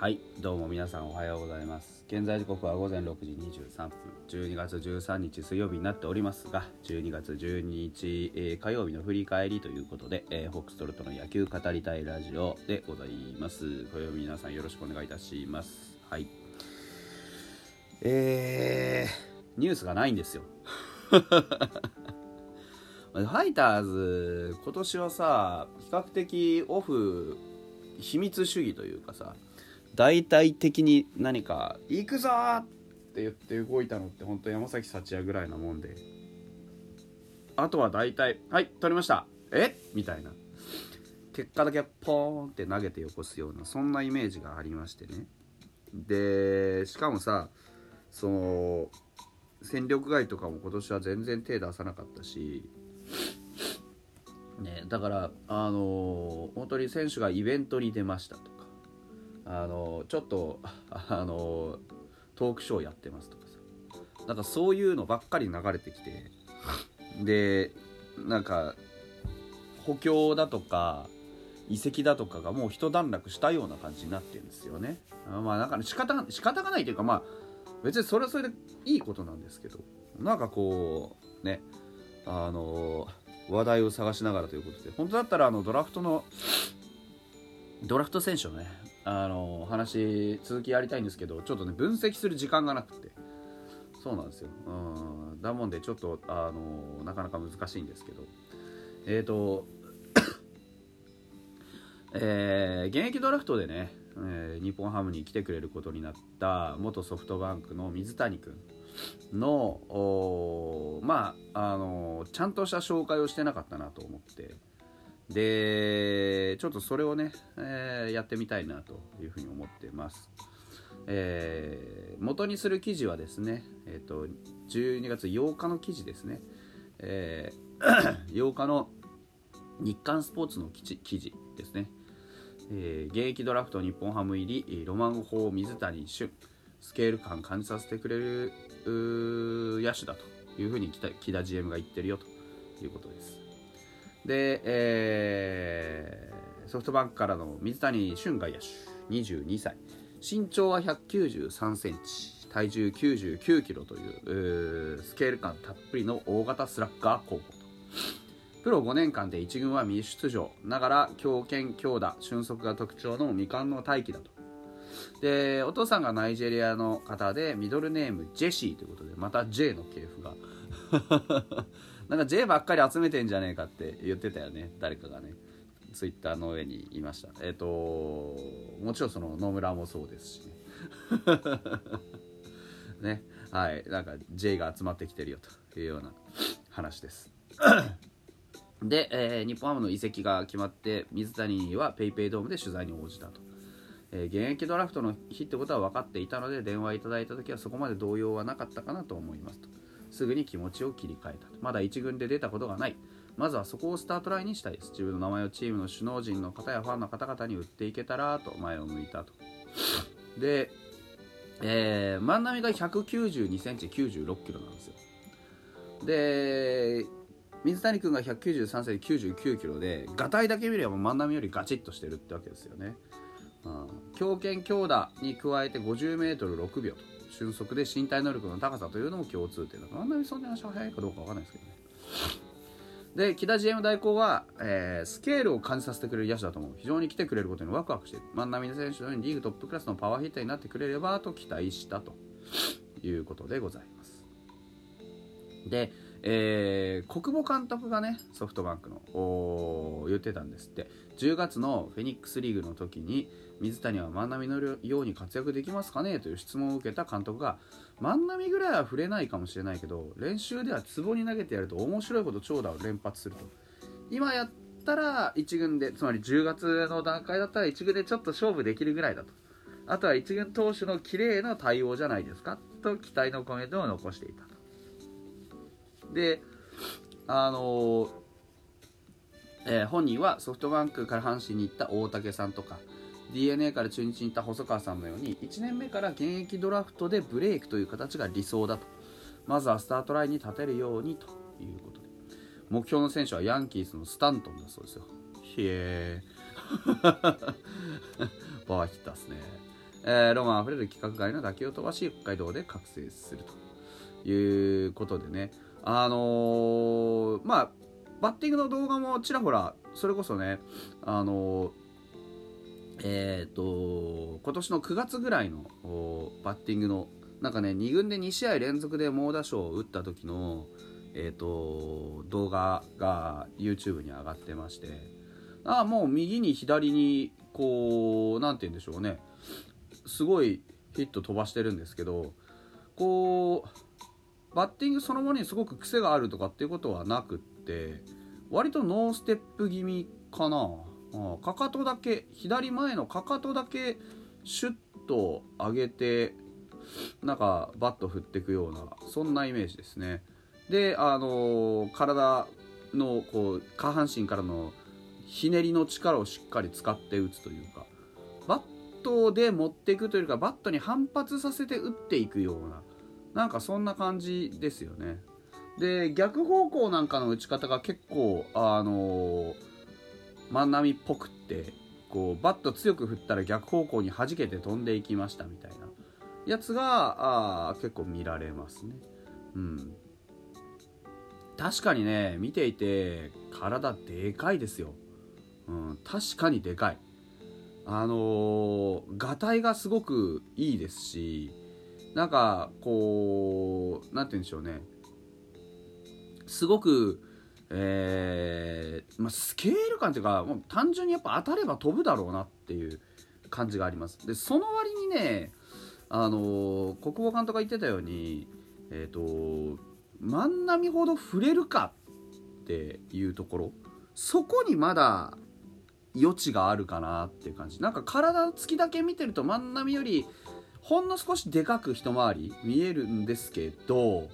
はいどうも皆さんおはようございます。現在時刻は午前6時23分。12月13日水曜日になっておりますが12月12日、えー、火曜日の振り返りということで、えー、ホックストロットの野球語りたいラジオでございます。火曜日皆さんよろしくお願いいたします。はい。えー、ニュースがないんですよ。ファイターズ今年はさ比較的オフ秘密主義というかさ大体的に何か「行くぞ!」って言って動いたのって本当山崎幸也ぐらいなもんで。あとは大体「はい取りました。え？みたいな。結果だけポーンって投げてよこすようなそんなイメージがありましてね。でしかもさその戦力外とかも今年は全然手出さなかったし。ね、だからあのー、本当に選手がイベントに出ましたと。あのちょっとあのトークショーやってますとかさ。なんかそういうのばっかり流れてきて。でなんか補強だとか遺跡だとかがもう一段落したような感じになってるんですよね。まあなんか仕方が仕方がないというかまあ別にそれはそれでいいことなんですけど。なんかこうねあの話題を探しながらということで。本当だったらあのドラフトのドラフト選手をねあの話続きやりたいんですけどちょっとね分析する時間がなくて。そうなんですよ。うん。だもんでちょっとあのなかなか難しいんですけど。えっ、ー、とえー、現役ドラフトでね、えー、日本ハムに来てくれることになった元ソフトバンクの水谷君のまああのちゃんとした紹介をしてなかったなと思って。でちょっとそれをね、えー、やってみたいなというふうに思ってます、えー、元にする記事はですね、えーと、12月8日の記事ですね、えー、8日の日刊スポーツの記事ですね、えー、現役ドラフト日本ハム入りロマン砲水谷俊スケール感感じさせてくれる野手だというふうに木田 GM が言ってるよということです。で、えー、ソフトバンクからの水谷俊外野手。22歳身長は193センチ。体重99キロというスケール感たっぷりの大型スラッガー候補と。プロ5年間で1軍は未出場。ながら強肩強打俊足が特徴の未完の大器だと。でお父さんがナイジェリアの方でミドルネームジェシーということでまた J の系譜が。なんか J ばっかり集めてんじゃねえかって言ってたよね。誰かがね。ツイッターの上にいました。えっ、ー、ともちろんその野村もそうですしね。ね。はい。なんか J が集まってきてるよというような話です。で、えー、日本ハムの移籍が決まって水谷は PayPay ドームで取材に応じたと、えー、現役ドラフトの日ってことは分かっていたので電話いただいた時はそこまで動揺はなかったかなと思いますと。すぐに気持ちを切り替えたまだ1軍で出たことがない。まずはそこをスタートラインにしたいです。自分の名前をチームの首脳陣の方やファンの方々に売っていけたらと前を向いたと。で、えー、万波が1 9 2センチ9 6キロなんですよ。で水谷君が193センチ99キロでガタイだけ見れば万波よりガチッとしてるってわけですよね、うん、強肩強打に加えて 50m6 秒と。俊足で身体能力の高さというのも共通点だあんなにそんな足が速いかどうかわかんないですけどね。で木田 GM 代行は、えー、スケールを感じさせてくれる野手だと思う。非常に来てくれることにワクワクしてる。万波選手のようにリーグトップクラスのパワーヒッターになってくれればと期待したということでございます。で、えー、国母監督がねソフトバンクの言ってたんですって。10月のフェニックスリーグの時に水谷は万波のように活躍できますかね？という質問を受けた監督が万波ぐらいは触れないかもしれないけど練習ではツボに投げてやると面白いほど長打を連発すると。今やったら1軍でつまり10月の段階だったら1軍でちょっと勝負できるぐらいだと。あとは1軍投手の綺麗な対応じゃないですか？と期待のコメントを残していた。であの、えー、本人はソフトバンクから阪神に行った大竹さんとか d n a から中日に行った細川さんのように1年目から現役ドラフトでブレイクという形が理想だと。まずはスタートラインに立てるようにということで。目標の選手はヤンキースのスタントンだそうですよ。ひえ バーヒッターですね。えー、ロマンあふれる規格外の打球を飛ばし北海道で覚醒するということでね。あのー、まあバッティングの動画もちらほらそれこそねあのーえっ、ー、と今年の9月ぐらいのバッティングのなんかね2軍で2試合連続で猛打賞を打った時の、えーと、動画が YouTube に上がってましてあもう右に左にこう何て言うんでしょうねすごいヒット飛ばしてるんですけどこうバッティングそのものにすごく癖があるとかっていうことはなくって割とノーステップ気味かな。かかとだけ左前のかかとだけシュッと上げてなんかバット振っていくようなそんなイメージですね。であの体のこう下半身からのひねりの力をしっかり使って打つというかバットで持っていくというかバットに反発させて打っていくようななんかそんな感じですよね。で逆方向なんかの打ち方が結構あのー万波っぽくってこうバット強く振ったら逆方向に弾けて飛んでいきましたみたいなやつがあ結構見られますね。うん。確かにね見ていて体でかいですよ、うん、確かにでかい。あのー、がたいがすごくいいですしなんかこう何て言うんでしょうね。すごくえー、まあ、スケール感っていうかもう単純にやっぱ当たれば飛ぶだろうなっていう感じがあります。でその割にねあの国防監督が言ってたようにえっ、ー、と万波ほど触れるかっていうところそこにまだ余地があるかなっていう感じ。なんか体つきだけ見てると万波よりほんの少しでかく一回り見えるんですけど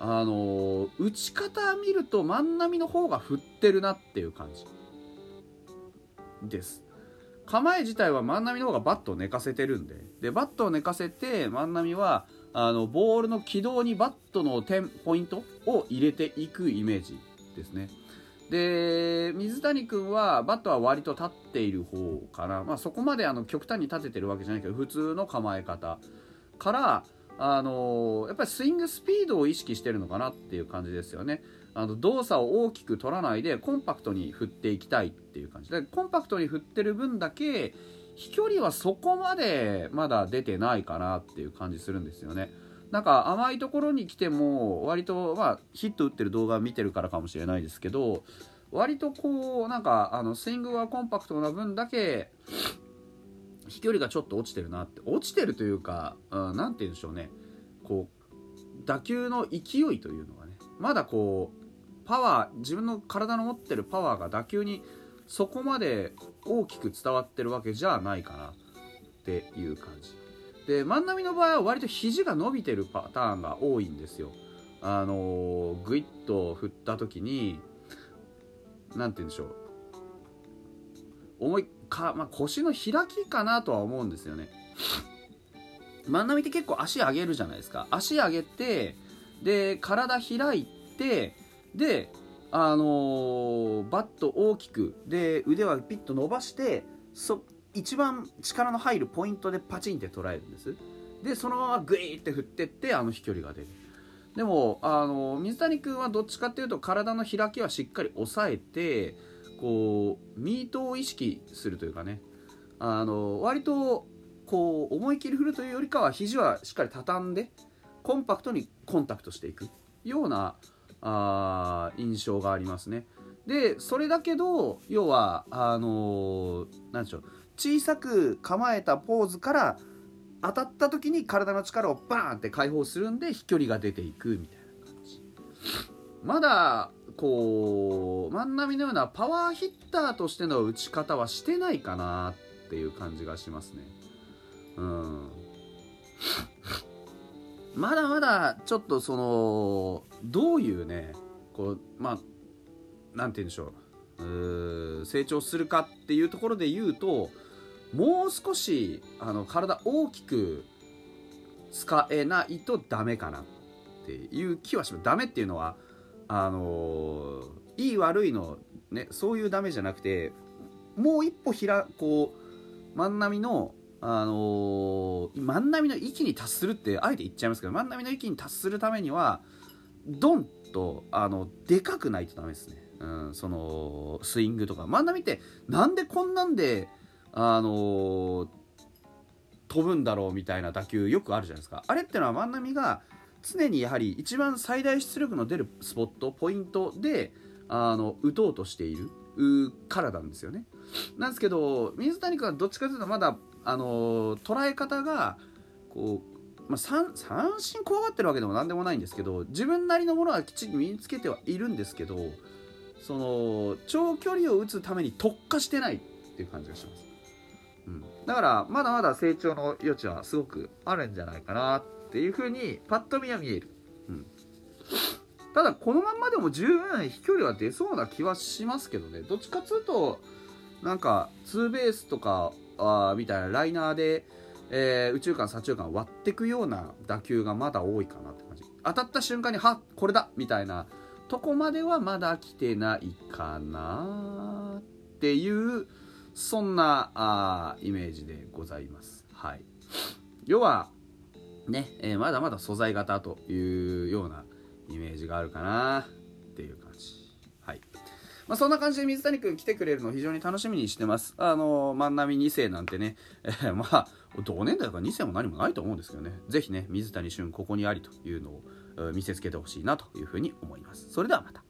あの打ち方見ると万波の方が振ってるなっていう感じ。です。構え自体は万波の方がバットを寝かせてるんで。でバットを寝かせて万波はあのボールの軌道にバットの点ポイントを入れていくイメージですね。で水谷君はバットは割と立っている方かな、まあ、そこまであの極端に立ててるわけじゃないけど普通の構え方からあのやっぱりスイングスピードを意識してるのかなっていう感じですよね。あの動作を大きく取らないでコンパクトに振っていきたいっていう感じでコンパクトに振ってる分だけ飛距離はそこまでまだ出てないかなっていう感じするんですよね。なんか甘いところに来ても割とまあヒット打ってる動画見てるからかもしれないですけど割とこうなんかあのスイングがコンパクトな分だけ飛距離がちょっと落ちてるなって落ちてるというか何、うん、て言うんでしょうね。こう打球の勢いというのがね。まだこうパワー自分の体の持ってるパワーが打球にそこまで大きく伝わってるわけじゃないかなっていう感じ。で万波の場合は割と肘が伸びてるパターンが多いんですよ。あのー、グイッと振った時に何て言うんでしょう。思いか、まあ、腰の開きかなとは思うんですよね。万波って結構足上げるじゃないですか。足上げてで体開いてであのー、バット大きくで腕はピッと伸ばしてそ一番力の入るポイントでパチンって捉えるんです。でそのままグイーって振ってってあの飛距離が出る。でもあの水谷君はどっちかっていうと体の開きはしっかり抑えてこうミートを意識するというかね。あの割とこう思い切り振るというよりかは肘はしっかり畳んでコンパクトにコンタクトしていく。ようなあ印象がありますね。でそれだけど要はあの何でしょう。小さく構えたポーズから当たった時に体の力をバーンって解放するんで飛距離が出ていくみたいな感じ。まだこう万波のようなパワーヒッターとしての打ち方はしてないかなっていう感じがしますね。うん。まだまだちょっとそのどういうねこうまあなんて言うんでしょう。成長するかっていうところで言うともう少しあの体大きく使えないとダメかなっていう気はします。ダメっていうのはあのいい悪いのねそういうダメじゃなくてもう一歩ひらこう万波のあのー、万波の域に達するってあえて言っちゃいますけど万波の域に達するためにはドンとあのでかくないとダメですね、うん、そのスイングとか万波ってなんでこんなんであのー、飛ぶんだろうみたいな打球よくあるじゃないですか。あれってのは万波が常にやはり一番最大出力の出るスポットポイントであの打とうとしているからなんですよね。なんですけど水谷君はどっちかというとまだあの捉え方がこう、まあ、三三振怖がってるわけでも何でもないんですけど自分なりのものはきっちり身につけてはいるんですけどその長距離を打つために特化してないっていう感じがします、うん、だからまだまだ成長の余地はすごくあるんじゃないかなっていうふうにパッと見は見える、うん、ただこのまんまでも十分飛距離は出そうな気はしますけどね。どっちかっつうとなんかツーベースとかあみたいなライナーで、えー、宇宙間左中間割ってくような打球がまだ多いかなって感じ。当たった瞬間にはこれだみたいなとこまではまだ来てないかなっていうそんなあイメージでございます。はい。要はね、えー、まだまだ素材型というようなイメージがあるかなっていう感じ。はい。まあ、そんな感じで水谷君来てくれるの非常に楽しみにしてます。あの、万波2世なんてね、えー、まあ、同年代だから2世も何もないと思うんですけどね、ぜひね、水谷俊ここにありというのを見せつけてほしいなというふうに思います。それではまた。